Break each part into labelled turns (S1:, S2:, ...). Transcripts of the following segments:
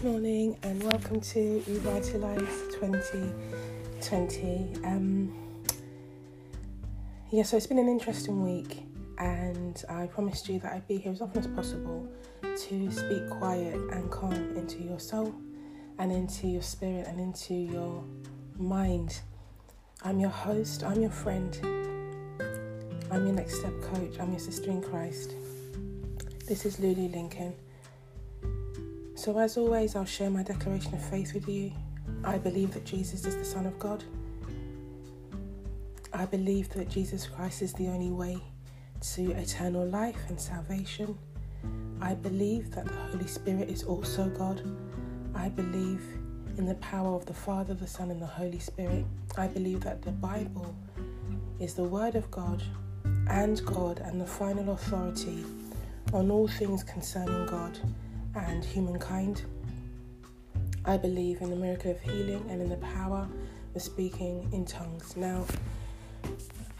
S1: Good morning and welcome to Revitalize 2020. Um, yeah, so it's been an interesting week, and I promised you that I'd be here as often as possible to speak quiet and calm into your soul and into your spirit and into your mind. I'm your host, I'm your friend, I'm your next step coach, I'm your sister in Christ. This is Lulu Lincoln. So, as always, I'll share my declaration of faith with you. I believe that Jesus is the Son of God. I believe that Jesus Christ is the only way to eternal life and salvation. I believe that the Holy Spirit is also God. I believe in the power of the Father, the Son, and the Holy Spirit. I believe that the Bible is the Word of God and God and the final authority on all things concerning God and humankind. I believe in the miracle of healing and in the power of speaking in tongues. Now,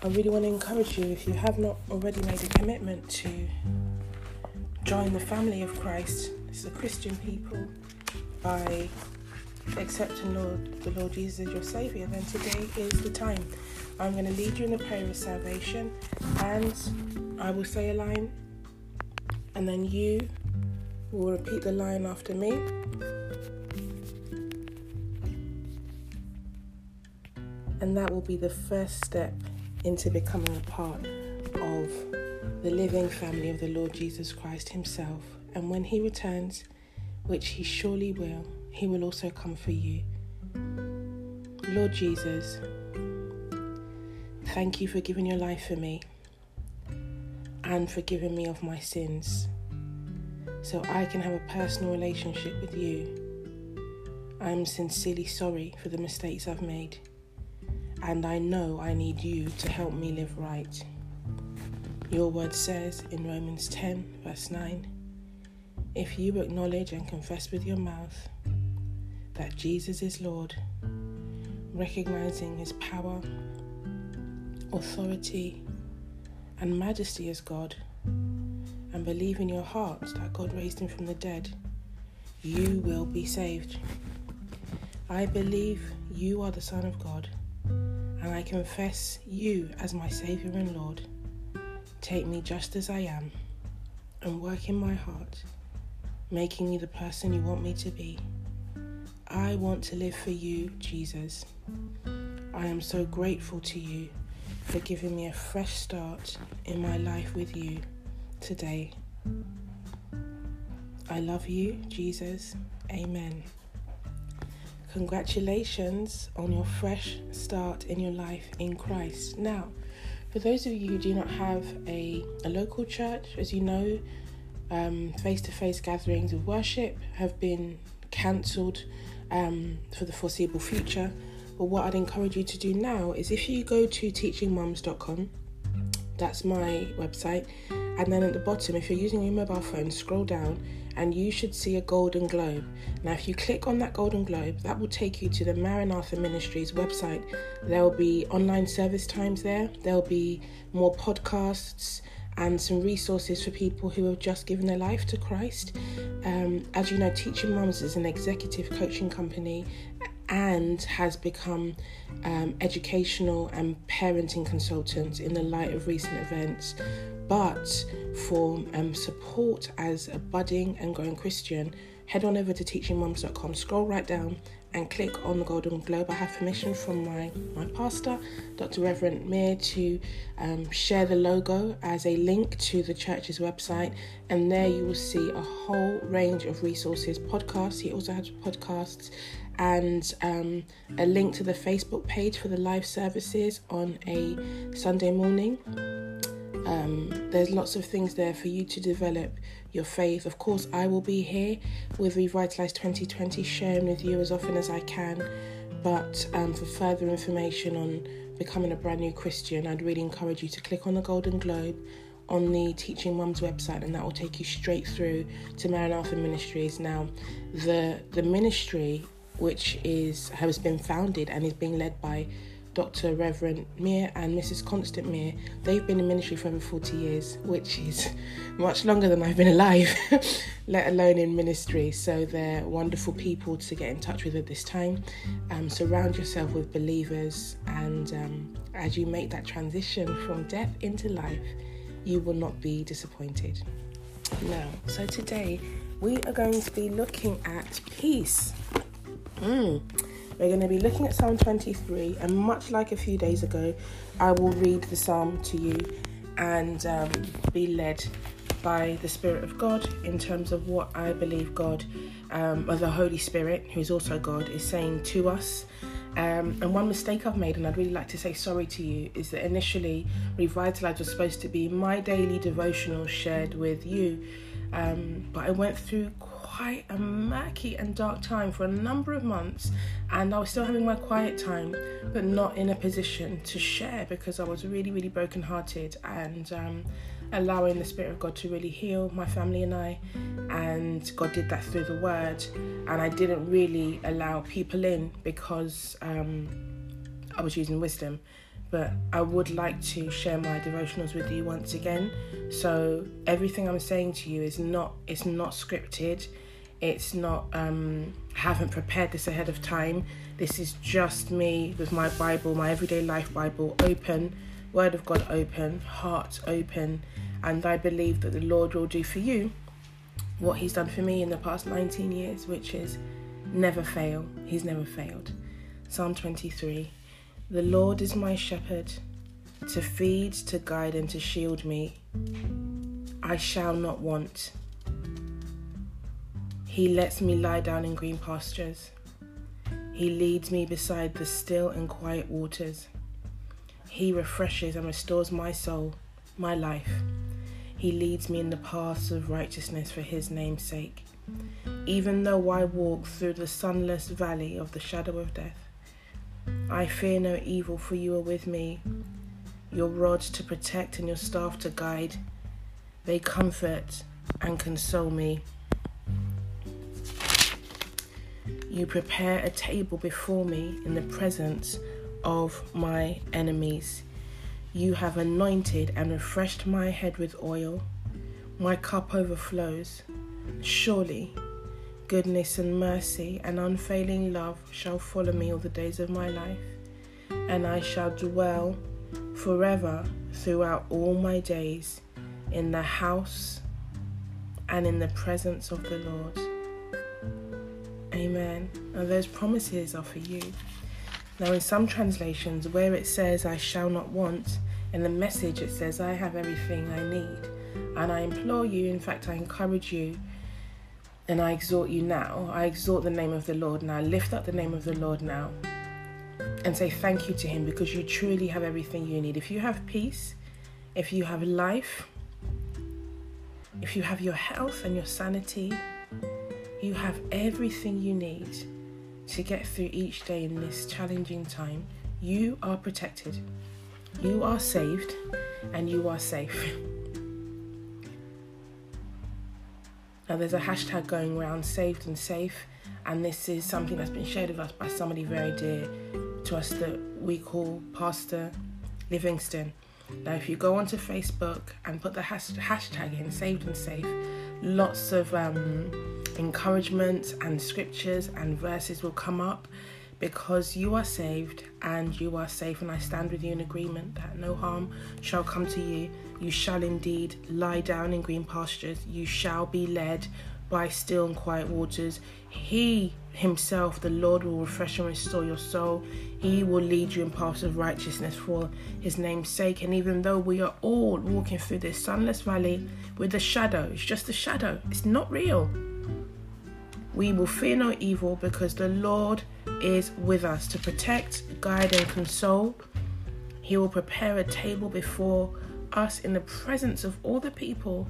S1: I really want to encourage you if you have not already made a commitment to join the family of Christ, as a Christian people, by accepting Lord, the Lord Jesus as your Saviour, then today is the time. I'm going to lead you in the prayer of salvation and I will say a line and then you will repeat the line after me. And that will be the first step into becoming a part of the living family of the Lord Jesus Christ Himself. And when He returns, which He surely will, He will also come for you. Lord Jesus, thank you for giving your life for me and forgiving me of my sins so I can have a personal relationship with you. I am sincerely sorry for the mistakes I've made, and I know I need you to help me live right. Your word says in Romans 10, verse 9 if you acknowledge and confess with your mouth that Jesus is Lord, recognizing his power, authority, and majesty as God and believe in your heart that God raised him from the dead, you will be saved. I believe you are the Son of God, and I confess you as my Saviour and Lord. Take me just as I am and work in my heart, making me the person you want me to be. I want to live for you, Jesus. I am so grateful to you for giving me a fresh start in my life with you today. I love you, Jesus. Amen. Congratulations on your fresh start in your life in Christ. Now, for those of you who do not have a, a local church, as you know, face to face gatherings of worship have been cancelled um, for the foreseeable future. But what I'd encourage you to do now is if you go to teachingmums.com, that's my website, and then at the bottom, if you're using your mobile phone, scroll down and you should see a golden globe. Now, if you click on that golden globe, that will take you to the Maranatha Ministries website. There will be online service times there, there'll be more podcasts and some resources for people who have just given their life to Christ. Um, as you know, Teaching Mums is an executive coaching company and has become um, educational and parenting consultant in the light of recent events. But for um, support as a budding and growing Christian, head on over to teachingmums.com, scroll right down and click on the Golden Globe. I have permission from my, my pastor, Dr. Reverend Mir, to um, share the logo as a link to the church's website. And there you will see a whole range of resources, podcasts. He also has podcasts and um, a link to the Facebook page for the live services on a Sunday morning. Um, there's lots of things there for you to develop your faith. Of course, I will be here with Revitalize 2020, sharing with you as often as I can. But um, for further information on becoming a brand new Christian, I'd really encourage you to click on the Golden Globe on the Teaching Mums website, and that will take you straight through to Maranatha Ministries. Now, the the ministry which is has been founded and is being led by Dr. Reverend Mere and Mrs. Constant Mere, they've been in ministry for over 40 years, which is much longer than I've been alive, let alone in ministry. So they're wonderful people to get in touch with at this time. Um, surround yourself with believers, and um, as you make that transition from death into life, you will not be disappointed. Now, so today we are going to be looking at peace. Mm. We're going to be looking at Psalm 23, and much like a few days ago, I will read the psalm to you and um, be led by the Spirit of God in terms of what I believe God, um, or the Holy Spirit, who is also God, is saying to us. Um, and one mistake I've made, and I'd really like to say sorry to you, is that initially Revitalize was supposed to be my daily devotional shared with you. Um, but I went through quite a murky and dark time for a number of months, and I was still having my quiet time, but not in a position to share because I was really, really brokenhearted and um, allowing the Spirit of God to really heal my family and I. And God did that through the Word, and I didn't really allow people in because um, I was using wisdom but I would like to share my devotionals with you once again. So everything I'm saying to you is not it's not scripted. It's not, um, haven't prepared this ahead of time. This is just me with my Bible, my everyday life Bible open, Word of God open, heart open, and I believe that the Lord will do for you what He's done for me in the past 19 years, which is never fail. He's never failed. Psalm 23 The Lord is my shepherd, to feed, to guide, and to shield me. I shall not want. He lets me lie down in green pastures. He leads me beside the still and quiet waters. He refreshes and restores my soul, my life. He leads me in the paths of righteousness for his name's sake. Even though I walk through the sunless valley of the shadow of death, I fear no evil, for you are with me. Your rod to protect and your staff to guide, they comfort and console me. You prepare a table before me in the presence of my enemies. You have anointed and refreshed my head with oil. My cup overflows. Surely, goodness and mercy and unfailing love shall follow me all the days of my life, and I shall dwell forever throughout all my days in the house and in the presence of the Lord. Amen. And those promises are for you. Now, in some translations, where it says, I shall not want, in the message it says, I have everything I need. And I implore you, in fact, I encourage you, and I exhort you now. I exhort the name of the Lord now. Lift up the name of the Lord now and say thank you to Him because you truly have everything you need. If you have peace, if you have life, if you have your health and your sanity, you have everything you need to get through each day in this challenging time. You are protected, you are saved, and you are safe. Now, there's a hashtag going around saved and safe, and this is something that's been shared with us by somebody very dear to us that we call Pastor Livingston. Now, if you go onto Facebook and put the hashtag in saved and safe, lots of um, encouragement and scriptures and verses will come up because you are saved and you are safe. And I stand with you in agreement that no harm shall come to you. You shall indeed lie down in green pastures. You shall be led by still and quiet waters. He himself, the Lord, will refresh and restore your soul. He will lead you in paths of righteousness for his name's sake. And even though we are all walking through this sunless valley with a shadow, it's just a shadow, it's not real. We will fear no evil because the Lord is with us to protect, guide, and console. He will prepare a table before us in the presence of all the people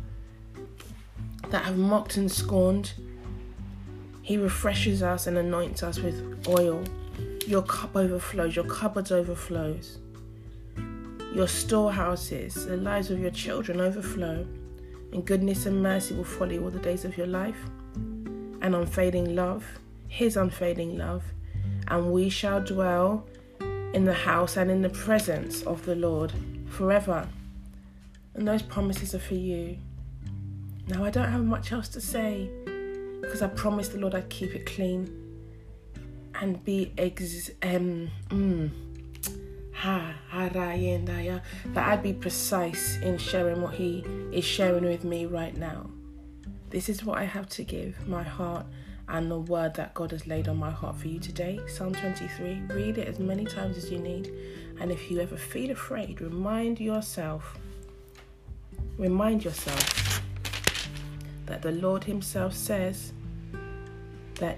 S1: that have mocked and scorned. He refreshes us and anoints us with oil. Your cup overflows, your cupboards overflows. Your storehouses, the lives of your children overflow, and goodness and mercy will follow you all the days of your life. And unfading love, his unfading love, and we shall dwell in the house and in the presence of the Lord forever. And those promises are for you. Now, I don't have much else to say because I promised the Lord I'd keep it clean and be ex um mm, ha that I'd be precise in sharing what He is sharing with me right now. This is what I have to give my heart and the word that God has laid on my heart for you today. Psalm 23. Read it as many times as you need. And if you ever feel afraid, remind yourself, remind yourself that the Lord Himself says that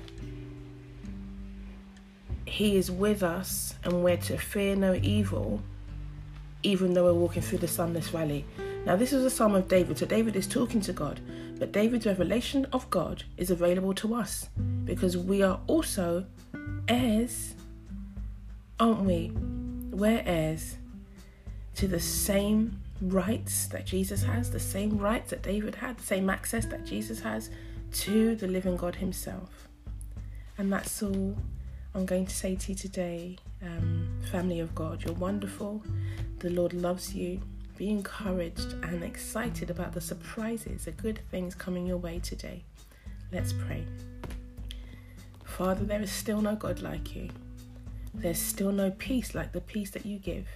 S1: He is with us and we're to fear no evil, even though we're walking through the sunless valley. Now, this is a psalm of David, so David is talking to God, but David's revelation of God is available to us because we are also heirs, aren't we? We're heirs to the same rights that Jesus has, the same rights that David had, the same access that Jesus has to the living God Himself. And that's all I'm going to say to you today, um, family of God. You're wonderful. The Lord loves you. Be encouraged and excited about the surprises, the good things coming your way today. Let's pray. Father, there is still no God like you. There's still no peace like the peace that you give.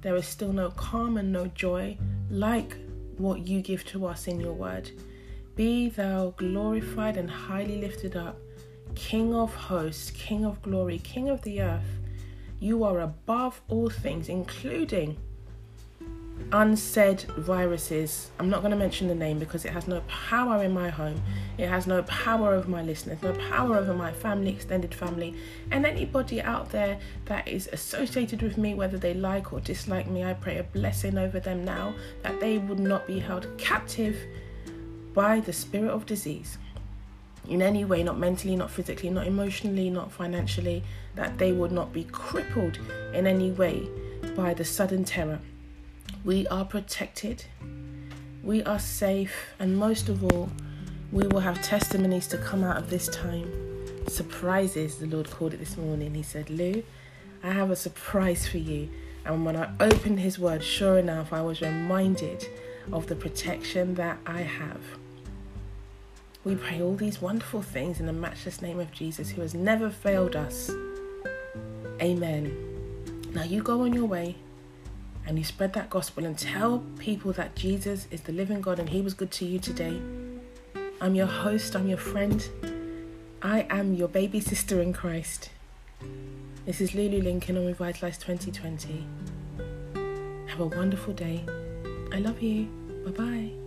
S1: There is still no calm and no joy like what you give to us in your word. Be thou glorified and highly lifted up, King of hosts, King of glory, King of the earth. You are above all things, including unsaid viruses. I'm not going to mention the name because it has no power in my home. It has no power over my listeners, no power over my family, extended family, and anybody out there that is associated with me, whether they like or dislike me. I pray a blessing over them now that they would not be held captive by the spirit of disease in any way, not mentally, not physically, not emotionally, not financially, that they would not be crippled in any way by the sudden terror we are protected, we are safe, and most of all, we will have testimonies to come out of this time. Surprises, the Lord called it this morning. He said, Lou, I have a surprise for you. And when I opened His word, sure enough, I was reminded of the protection that I have. We pray all these wonderful things in the matchless name of Jesus, who has never failed us. Amen. Now you go on your way and you spread that gospel and tell people that Jesus is the living God and He was good to you today. I'm your host, I'm your friend. I am your baby sister in Christ. This is Lulu Lincoln on Revitalize 2020. Have a wonderful day. I love you. Bye bye.